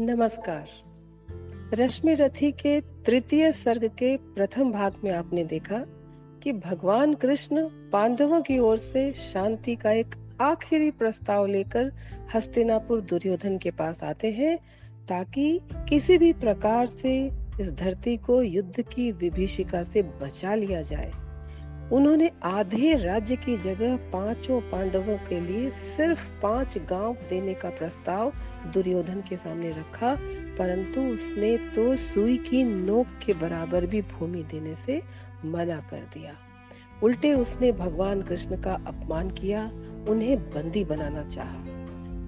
नमस्कार। रश्मि रथी के तृतीय सर्ग के प्रथम भाग में आपने देखा कि भगवान कृष्ण पांडवों की ओर से शांति का एक आखिरी प्रस्ताव लेकर हस्तिनापुर दुर्योधन के पास आते हैं ताकि किसी भी प्रकार से इस धरती को युद्ध की विभीषिका से बचा लिया जाए। उन्होंने आधे राज्य की जगह पाँचों पांडवों के लिए सिर्फ़ पाँच गाँव देने का प्रस्ताव दुर्योधन के सामने रखा, परंतु उसने तो सुई की नोक के बराबर भी भूमि देने से मना कर दिया उल्टे उसने भगवान कृष्ण का अपमान किया, उन्हें बंदी बनाना चाहा।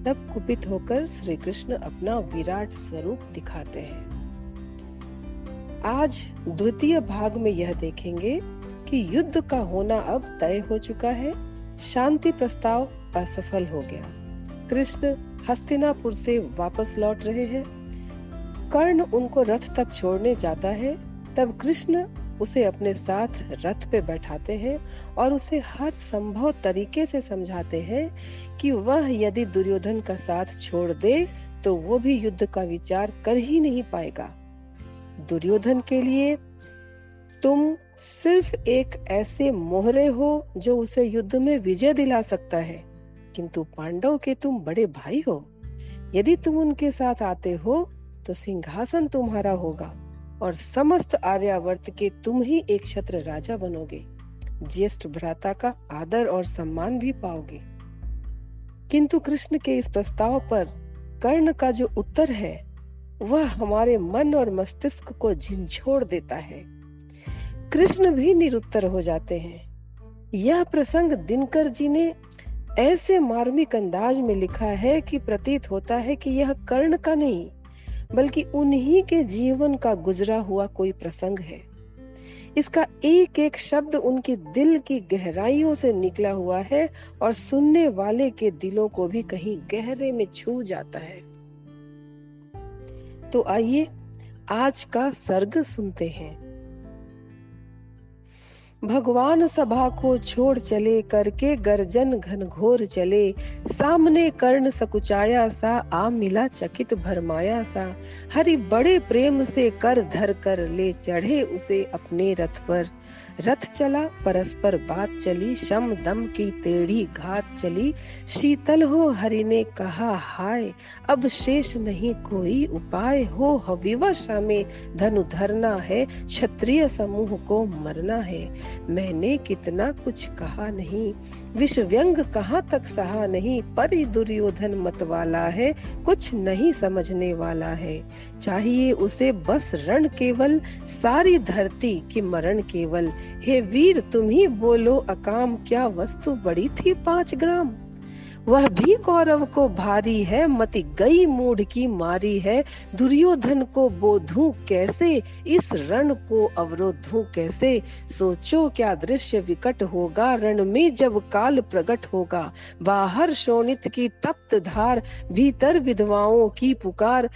तब कुपित होकर श्री कृष्ण अपना विराट स्वरूप दिखाते हैं आज द्वितीय भाग में यह देखेंगे कि युद्ध का होना अब तय हो चुका है, शांति प्रस्ताव असफल हो गया। कृष्ण हस्तिनापुर से वापस लौट रहे हैं। कर्ण उनको रथ तक छोड़ने जाता है, तब कृष्ण उसे अपने साथ रथ पे बैठाते हैं और उसे हर संभव तरीके से समझाते हैं कि वह यदि दुर्योधन का साथ छोड़ दे तो वो भी युद्ध का विचार कर ही नहीं पाएगा। दुर्योधन के लिए, तुम सिर्फ़ एक ऐसे मोहरे हो जो उसे युद्ध में विजय दिला सकता है। किंतु पांडव के तुम बड़े भाई हो। यदि तुम उनके साथ आते हो तो सिंहासन तुम्हारा होगा और समस्त आर्यावर्त के तुम ही एक छत्र राजा बनोगे। ज्येष्ठ भ्राता का आदर और सम्मान भी पाओगे। किंतु कृष्ण के इस प्रस्ताव पर कर्ण का जो उत्तर है, वह हमारे मन और मस्तिष्क को झिझोड़ देता है। कृष्ण भी निरुत्तर हो जाते हैं। यह प्रसंग दिनकर जी ने ऐसे मार्मिक अंदाज में लिखा है कि प्रतीत होता है कि यह कर्ण का नहीं, बल्कि उन्हीं के जीवन का गुजरा हुआ कोई प्रसंग है। इसका एक एक शब्द उनकी दिल की गहराइयों से निकला हुआ है और सुनने वाले के दिलों को भी कहीं गहरे में छू जाता है। तो आइए आज का सर्ग सुनते हैं। भगवान सभा को छोड़ चले, करके गर्जन घनघोर चले। सामने कर्ण सकुचाया सा, आ मिला चकित भरमाया सा। हरि बड़े प्रेम से कर धर कर ले चढ़े उसे अपने रथ पर। रथ चला, परस्पर बात चली, शम दम की टेढ़ी घात चली। शीतल हो, हरि ने कहा, हाय, अब शेष नहीं कोई उपाय हो। हविवशा में धनु धरना है, क्षत्रिय समूह को मरना है। मैंने कितना कुछ कहा नहीं। विश्व व्यंग कहाँ तक सहा नहीं, पर दुर्योधन मत वाला है, कुछ नहीं समझने वाला है। चाहिए उसे बस रण केवल, सारी धरती की मरण केवल। हे वीर, तुम ही बोलो, अकाम क्या वस्तु बड़ी थी पाँच ग्राम? वह भी कौरव को भारी है, मति गई मूढ़ की मारी है। दुर्योधन को बोधू कैसे? इस रण को अवरोधू कैसे? सोचो क्या दृश्य विकट होगा, रण में जब काल प्रकट होगा। बाहर शोणित की तप्त धार, भीतर विधवाओं की पुकार।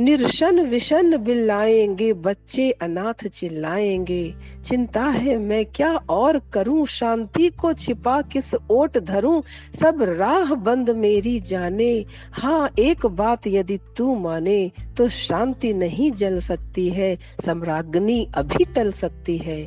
निर्शन विशन बिल्लाएँगे, बच्चे अनाथ चिल्लाएँगे। चिंता है मैं क्या और करूँ? शांति को छिपा किस ओट धरूं? सब राह बंद मेरी जाने। हाँ एक बात यदि तू माने तो शांति नहीं जल सकती है सम्राग्नि अभी टल सकती है।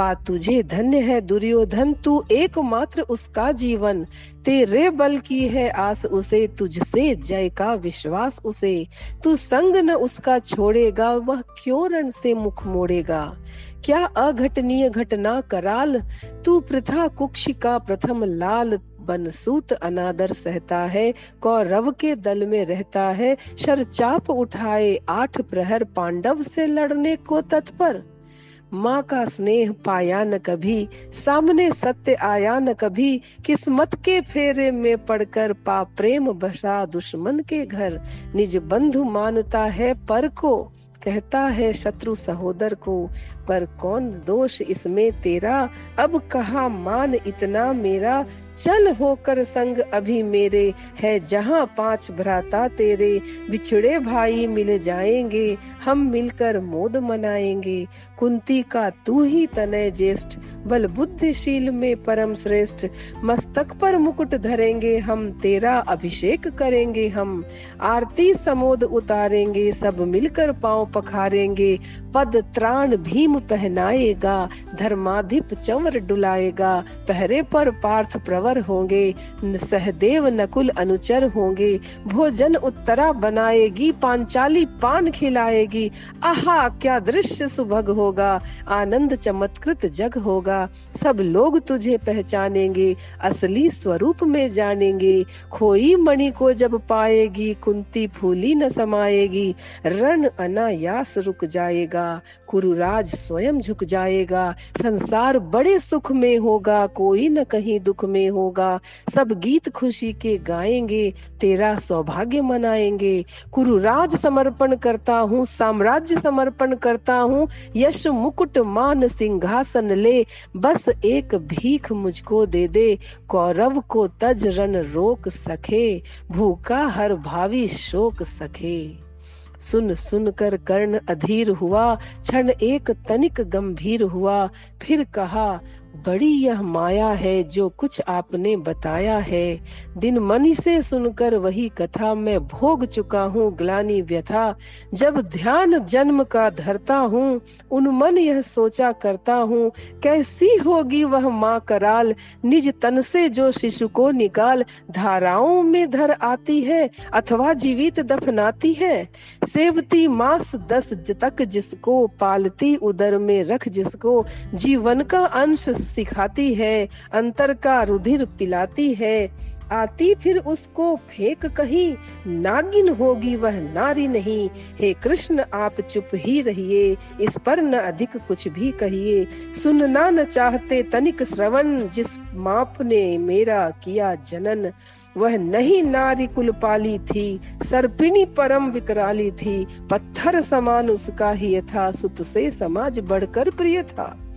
पा तुझे धन्य है दुर्योधन, तू एकमात्र उसका जीवन। तेरे बल की है आस उसे, तुझसे जय का विश्वास उसे। तू संग न उसका छोड़ेगा, वह क्यों रण से मुख मोड़ेगा? क्या अघटनीय घटना कराल? तू प्रथा कुक्ष का प्रथम लाल, बनसूत अनादर सहता है, कौरव के दल में रहता है। शरचाप उठाए आठ प्रहर पांडव से लड़ने को तत्पर। माँ का स्नेह पाया न कभी, सामने सत्य आया न कभी, किस्मत के फेरे में पड़कर पा प्रेम बसा दुश्मन के घर। निज बंधु मानता है पर को, कहता है शत्रु सहोदर को, पर कौन दोष इसमें तेरा? अब कहा मान इतना मेरा? चल होकर संग अभी मेरे है जहाँ पाँच भ्राता तेरे। बिछड़े भाई मिल जाएँगे, हम मिलकर मोद मनाएँगे। कुंती का तू ही तनय ज्येष्ठ, बल बुद्धिशील में परम श्रेष्ठ। मस्तक पर मुकुट धरेंगे हम, तेरा अभिषेक करेंगे हम। आरती समोद उतारेंगे, सब मिलकर पाँव पखारेंगे। पद त्राण भीम पहनाएगा, धर्माधिप चंवर डुलाएगा। पहरे पर पार्थ प्रवर होंगे सहदेव नकुल अनुचर होंगे। भोजन उत्तरा बनाएगी, पांचाली पान खिलाएगी। आहा, क्या दृश्य सुभग होगा, आनंद चमत्कृत जग होगा। सब लोग तुझे पहचानेंगे, असली स्वरूप में जानेंगे। खोई मणि को जब पाएगी, कुंती फूली न समाएगी। रण अनायास रुक जाएगा, कुरुराज स्वयं झुक जाएगा। संसार बड़े सुख में होगा, कोई न कहीं दुख में होगा। सब गीत खुशी के गाएँगे, तेरा सौभाग्य मनाएँगे। कुरुराज समर्पण करता हूँ, साम्राज्य समर्पण करता हूँ। यश मुकुट मान सिंहासन ले, बस एक भीख मुझको दे दे। कौरव को तज रन रोक सके, भूखा हर भावी शोक सके। सुन सुन कर कर्ण अधीर हुआ, क्षण एक तनिक गंभीर हुआ, फिर कहा बड़ी यह माया है जो कुछ आपने बताया है। दिन मनी से सुनकर वही कथा मैं भोग चुका हूँ, ग्लानी व्यथा। जब ध्यान जन्म का धरता हूँ, उन मन यह सोचा करता हूँ, कैसी होगी वह माँ कराल? निज तन से जो शिशु को निकाल, धाराओं में धर आती है, अथवा जीवित दफनाती है। सेवती मास दस तक जिसको पालती, उदर में रख जिसको, जीवन का अंश सिखाती है, अंतर का रुधिर पिलाती है। आती फिर उसको फेंक कहीं, नागिन होगी वह नारी नहीं। हे कृष्ण, आप चुप ही रहिए, इस पर न अधिक कुछ भी कहिए। सुनना न चाहते तनिक श्रवण, जिस माप ने मेरा किया जनन। वह नहीं नारी कुल पाली थी, सर्पिणी परम विकराली थी। पत्थर समान उसका ही था सुत से समाज बढ़कर प्रिय था।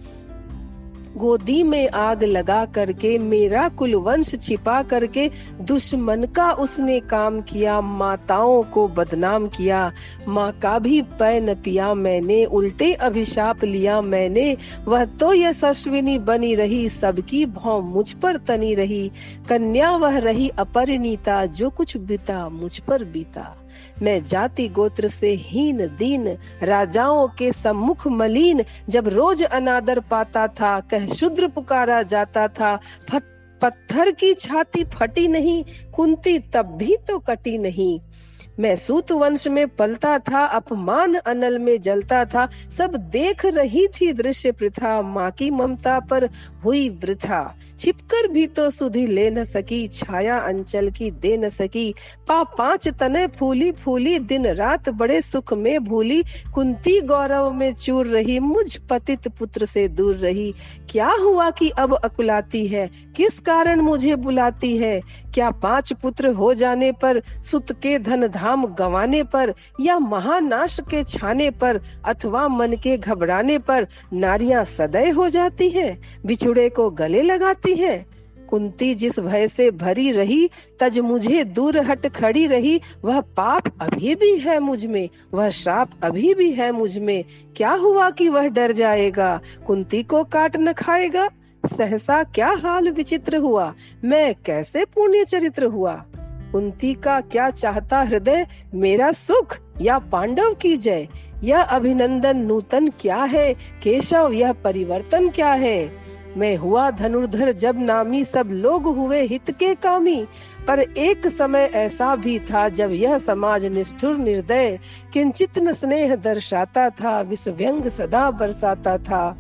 गोदी में आग लगा करके, मेरा कुल वंश छिपा करके, दुश्मन का उसने काम किया, माताओं को बदनाम किया। माँ का भी पै न पिया मैंने, उल्टे अभिशाप लिया मैंने। वह तो यशस्विनी बनी रही, सबकी भौ मुझ पर तनी रही। कन्या वह रही, अपरिणीता, जो कुछ बीता, मुझ पर बीता। मैं जाति गोत्र से हीन दीन, राजाओं के सम्मुख मलिन, जब रोज अनादर पाता था, कह शुद्र पुकारा जाता था। पत्थर की छाती फटी नहीं, कुंती तब भी तो कटी नहीं। मैं सूत वंश में पलता था, अपमान अनल में जलता था, सब देख रही थी दृश्य प्रथा, माँ की ममता पर हुई वृथा। छिपकर भी तो सुधी ले न सकी, छाया अंचल की दे न सकी। पा पाँच तने फूली फूली, दिन रात बड़े सुख में भूली। कुंती गौरव में चूर रही, मुझ पतित पुत्र से दूर रही। क्या हुआ कि अब अकुलाती है? किस कारण मुझे बुलाती है? क्या पाँच पुत्र हो जाने पर सुत के धन धाम गंवाने पर या महानाश के छाने पर अथवा मन के घबराने पर नारियाँ सदै हो जाती हैं, बिछुड़े को गले लगाती हैं। कुंती जिस भय से भरी रही, तज मुझे दूर हट खड़ी रही, वह पाप अभी भी है मुझमें, वह श्राप अभी भी है मुझमें। क्या हुआ कि वह डर जाएगा? कुंती को काट न खाएगा? सहसा क्या हाल विचित्र हुआ? मैं कैसे पुण्य चरित्र हुआ? कुंती का क्या चाहता हृदय मेरा सुख या पांडव की जय? यह अभिनंदन नूतन क्या है? केशव, यह परिवर्तन क्या है? मैं हुआ धनुर्धर जब नामी सब लोग हुए हित के कामी। पर एक समय ऐसा भी था जब यह समाज निष्ठुर निर्दय, किंचित स्नेह दर्शाता था विश्व व्यंग सदा बरसाता था।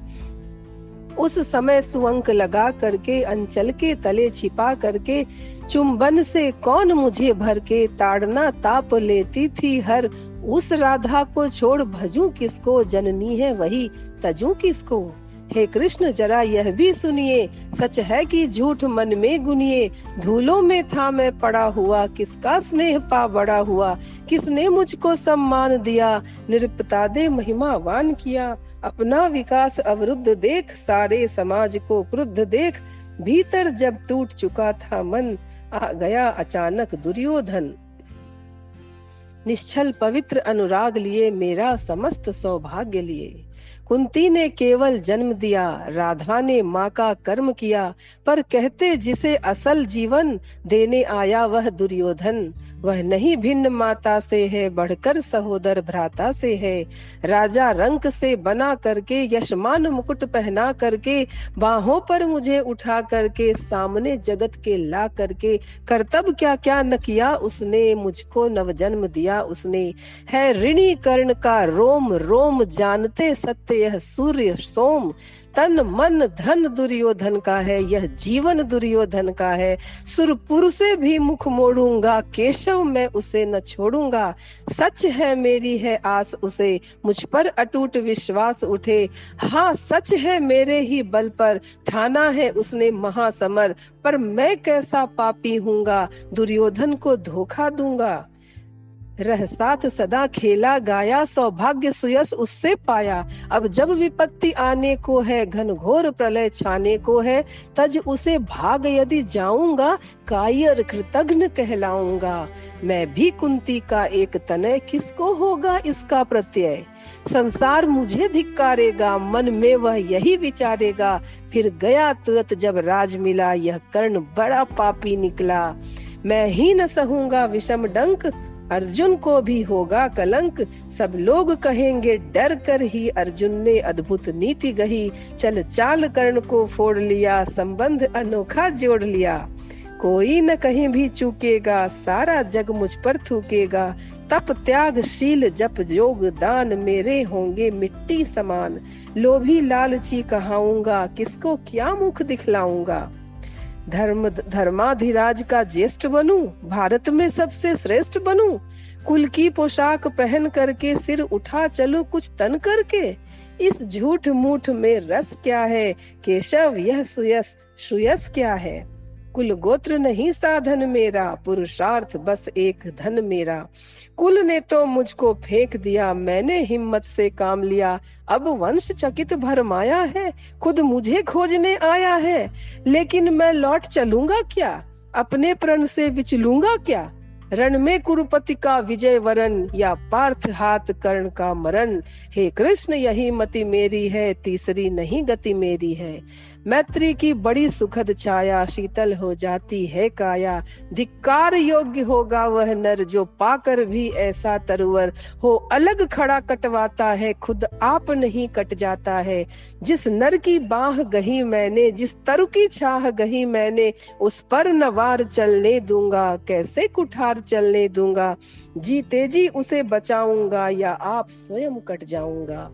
उस समय सुअंक लगा करके, अंचल के तले छिपा करके चुंबन से कौन मुझे भर के ताड़ना ताप लेती थी हर? उस राधा को छोड़ भजू किसको? जननी है वही, तजू किसको? हे कृष्ण, जरा यह भी सुनिए, सच है कि झूठ मन में गुनिए। धूलों में था मैं पड़ा हुआ, किसका स्नेह पा बड़ा हुआ? किसने मुझको सम्मान दिया? निरपता दे महिमावान किया। अपना विकास अवरुद्ध देख, सारे समाज को क्रुद्ध देख। भीतर जब टूट चुका था मन आ गया अचानक दुर्योधन। निश्चल पवित्र अनुराग लिए मेरा समस्त सौभाग्य लिए। कुंती ने केवल जन्म दिया, राधा ने माँ का कर्म किया, पर कहते जिसे असल जीवन देने आया वह दुर्योधन। वह नहीं भिन्न माता से है, बढ़कर सहोदर भ्राता से है। राजा रंक से बना करके, यशमान मुकुट पहना करके, बाहों पर मुझे उठा करके, सामने जगत के ला करके, कर्तव्य क्या क्या न किया उसने, मुझको नव जन्म दिया उसने। है ऋणी कर्ण का रोम रोम जानते सत्य यह सूर्य सोम, तन मन धन दुर्योधन का है, यह जीवन दुर्योधन का है। सुरपुर से भी मुख मोड़ूँगा, केशव मैं उसे न छोड़ूँगा। सच है मेरी है आस उसे, मुझ पर अटूट विश्वास उठे। हाँ सच है मेरे ही बल पर, ठाना है उसने महासमर। पर मैं कैसा पापी हूँगा, दुर्योधन को धोखा दूँगा। रह साथ सदा खेला, गाया, सौभाग्य सुयस उससे पाया। अब जब विपत्ति आने को है, घन घोर प्रलय छाने को है, तज उसे भाग यदि जाऊँगा, कायर कृतघ्न कहलाऊँगा। मैं भी कुंती का एक तनय, किसको होगा इसका प्रत्यय? संसार मुझे धिक्कारेगा, मन में वह यही विचारेगा। फिर गया तुरंत जब राज मिला, यह कर्ण बड़ा पापी निकला। मैं ही न सहूँगा विषम डंक अर्जुन को भी होगा कलंक। सब लोग कहेंगे, डर कर ही अर्जुन ने अद्भुत नीति गही। चल चाल कर्ण को फोड़ लिया, संबंध अनोखा जोड़ लिया। कोई न कहीं भी चूकेगा, सारा जग मुझ पर थूकेगा। तप त्याग शील जप जोग दान मेरे होंगे मिट्टी समान। लोभी लालची कहाऊँगा, किसको क्या मुख दिखलाऊँगा? धर्म, धर्माधिराज का ज्येष्ठ बनूं, भारत में सबसे श्रेष्ठ बनूं। कुल की पोशाक पहन करके सिर उठा चलो कुछ तन करके। इस झूठ मूठ में रस क्या है? केशव, यह सुयस सुयस क्या है? कुल गोत्र नहीं साधन मेरा, पुरुषार्थ बस एक धन मेरा। कुल ने तो मुझको फेंक दिया, मैंने हिम्मत से काम लिया। अब वंश चकित भरमाया है, खुद मुझे खोजने आया है। लेकिन मैं लौट चलूँगा क्या? अपने प्रण से विचलूँगा क्या? रण में कुरुपति का विजय वरण या पार्थ हाथ कर्ण का मरण हे कृष्ण, यही मति मेरी है, तीसरी नहीं गति मेरी है। मैत्री की बड़ी सुखद छाया शीतल हो जाती है काया। धिक्कार योग्य होगा वह नर जो पाकर भी ऐसा तरुवर हो। अलग खड़ा कटवाता है, खुद आप नहीं कट जाता है। जिस नर की बाह गही मैंने, जिस तरु की छाह गही मैंने, उस पर नवार चलने दूँगा। कैसे कुठार चलने दूँगा? जी उसे बचाऊँगा या आप स्वयं कट जाऊँगा?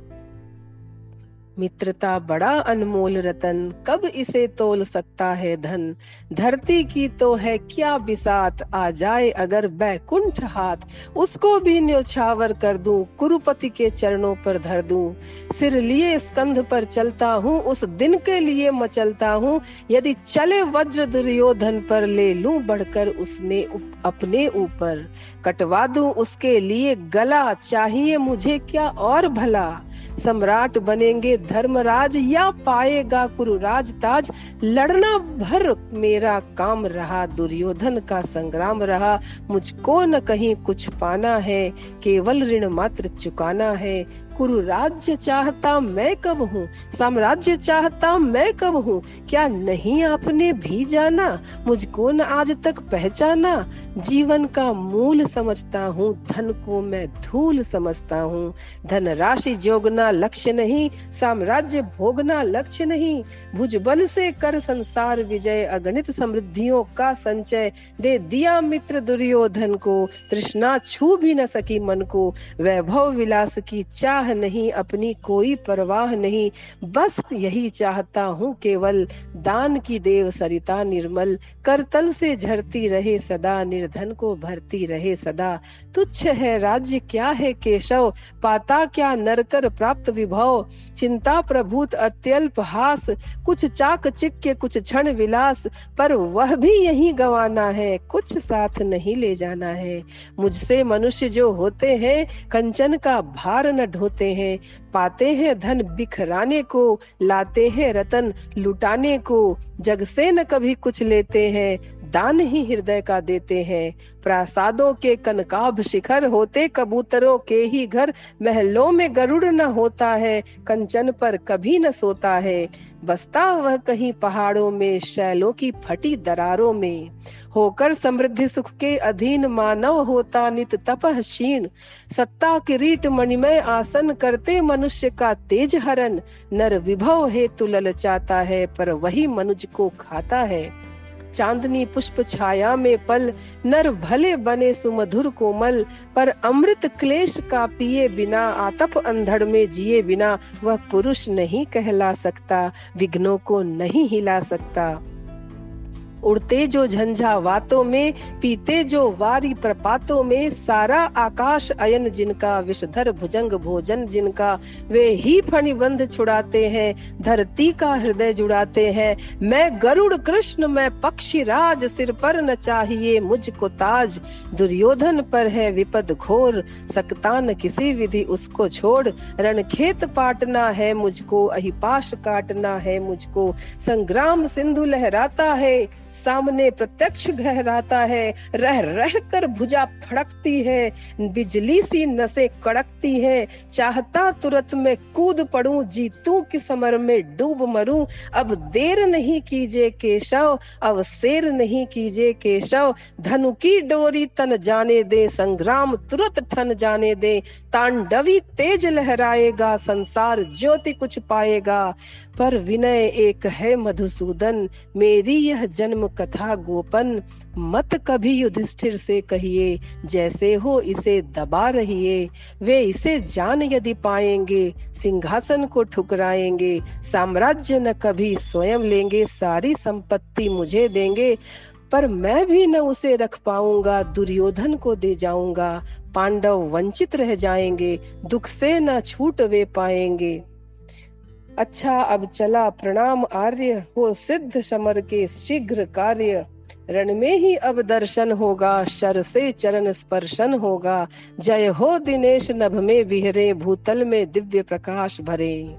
मित्रता बड़ा अनमोल रतन, कब इसे तोल सकता है धन? धरती की तो है क्या बिसात? आ जाए अगर बैकुंठ हाथ, उसको भी न्योछावर कर दूँ, कुरुपति के चरणों पर धर दूँ। सिर लिए स्कंध पर चलता हूँ, उस दिन के लिए मचलता हूँ। यदि चले वज्र दुर्योधन पर, ले लूँ बढ़कर उसने अपने ऊपर। कटवा दूँ उसके लिए गला, चाहिए मुझे क्या और भला? सम्राट बनेंगे धर्मराज या पाएगा कुरुराज ताज लड़ना भर मेरा काम रहा, दुर्योधन का संग्राम रहा। मुझको न कहीं कुछ पाना है, केवल ऋण मात्र चुकाना है। कुरु राज्य चाहता मैं कब हूँ? साम्राज्य चाहता मैं कब हूँ? क्या नहीं आपने भी जाना? मुझको न आज तक पहचाना। जीवन का मूल समझता हूँ, धन को मैं धूल समझता हूँ। धन राशि जोगना लक्ष्य नहीं, साम्राज्य भोगना लक्ष्य नहीं। भुजबल से कर संसार विजय, अगणित समृद्धियों का संचय। दे दिया मित्र दुर्योधन को, तृष्णा छू भी न सकी मन को। वैभव विलास की चाह चाह नहीं, अपनी कोई परवाह नहीं। बस यही चाहता हूँ केवल दान की देव सरिता निर्मल। करतल से झरती रहे सदा, निर्धन को भरती रहे सदा। तुच्छ है राज्य क्या है केशव? पाता क्या नरकर प्राप्त विभव? चिंता प्रभुत अत्यल्प हास। कुछ चाक चिक्के, कुछ क्षण विलास। पर वह भी यही गवाना है, कुछ साथ नहीं ले जाना है। मुझसे मनुष्य जो होते हैं, कंचन का भार न ढोते होते हैं, पाते हैं धन बिखराने को, लाते हैं रतन लुटाने को, जग से न कभी कुछ लेते हैं। दान ही हृदय का देते हैं। प्रासादों के कनकाभ शिखर होते, कबूतरों के ही घर महलों में गरुड़ न होता है, कंचन पर कभी न सोता है। बसता वह कहीं पहाड़ों में, शैलों की फटी दरारों में। होकर समृद्धि सुख के अधीन मानव होता नित तपह क्षीण। सत्ता किरीट मणिमय आसन करते मनुष्य का तेज हरण। नर विभव हेतु ललचाता है, पर वही मनुज को खाता है। चांदनी पुष्प छाया में पल, नर भले बने सुमधुर कोमल, पर अमृत क्लेश का पिए बिना, आतप अंधड़ में जिए बिना, वह पुरुष नहीं कहला सकता, विघ्नों को नहीं हिला सकता। उड़ते जो झंझावातों में, पीते जो वारी प्रपातों में, सारा आकाश अयन जिनका विषधर भुजंग भोजन जिनका, वे ही फणिबंध छुड़ाते हैं, धरती का हृदय जुड़ाते हैं। मैं गरुड़ कृष्ण, मैं पक्षी राज, सिर पर न चाहिए मुझको ताज। दुर्योधन पर है विपद घोर सकता न किसी विधि उसको छोड़। रणखेत पाटना है मुझको, अहिपाश काटना है मुझको। संग्राम सिंधु लहराता है सामने प्रत्यक्ष गहराता है, रह रह कर भुजा फड़कती है, बिजली सी नसें कड़कती है, चाहता तुरंत में कूद पड़ू, जीतू की समर में डूब मरू। अब देर नहीं कीजिए केशव, अब शेर नहीं कीजिए केशव। धनु की डोरी तन जाने दे, संग्राम तुरंत ठन जाने दे। तांडवी तेज लहराएगा, संसार ज्योति कुछ पाएगा। पर विनय एक है मधुसूदन, मेरी यह जन्म कथा गोपन मत कभी युधिष्ठिर से कहिए, जैसे हो इसे दबा रहिए। वे इसे जान यदि पाएँगे, सिंहासन को ठुकराएँगे, साम्राज्य न कभी स्वयं लेंगे, सारी संपत्ति मुझे देंगे, पर मैं भी न उसे रख पाऊँगा, दुर्योधन को दे जाऊँगा। पांडव वंचित रह जाएँगे, दुख से न छूट वे पाएँगे। अच्छा अब चला प्रणाम आर्य, हो सिद्ध समर के शीघ्र कार्य। रण में ही अब दर्शन होगा, शर से चरण स्पर्शन होगा। जय हो दिनेश, नभ में बिहरे भूतल में दिव्य प्रकाश भरे।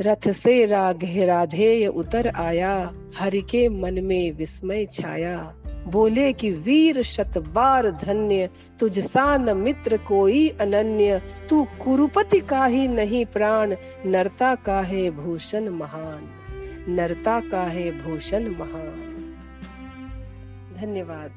रथ से राघ राधेय उतर आया, हरि के मन में विस्मय छाया। बोले कि वीर शतबार धन्य तुझ सान मित्र कोई अनन्य। तू कुरुपति का ही नहीं प्राण, नरता का है भूषण महान। नरता का है भूषण महान। धन्यवाद।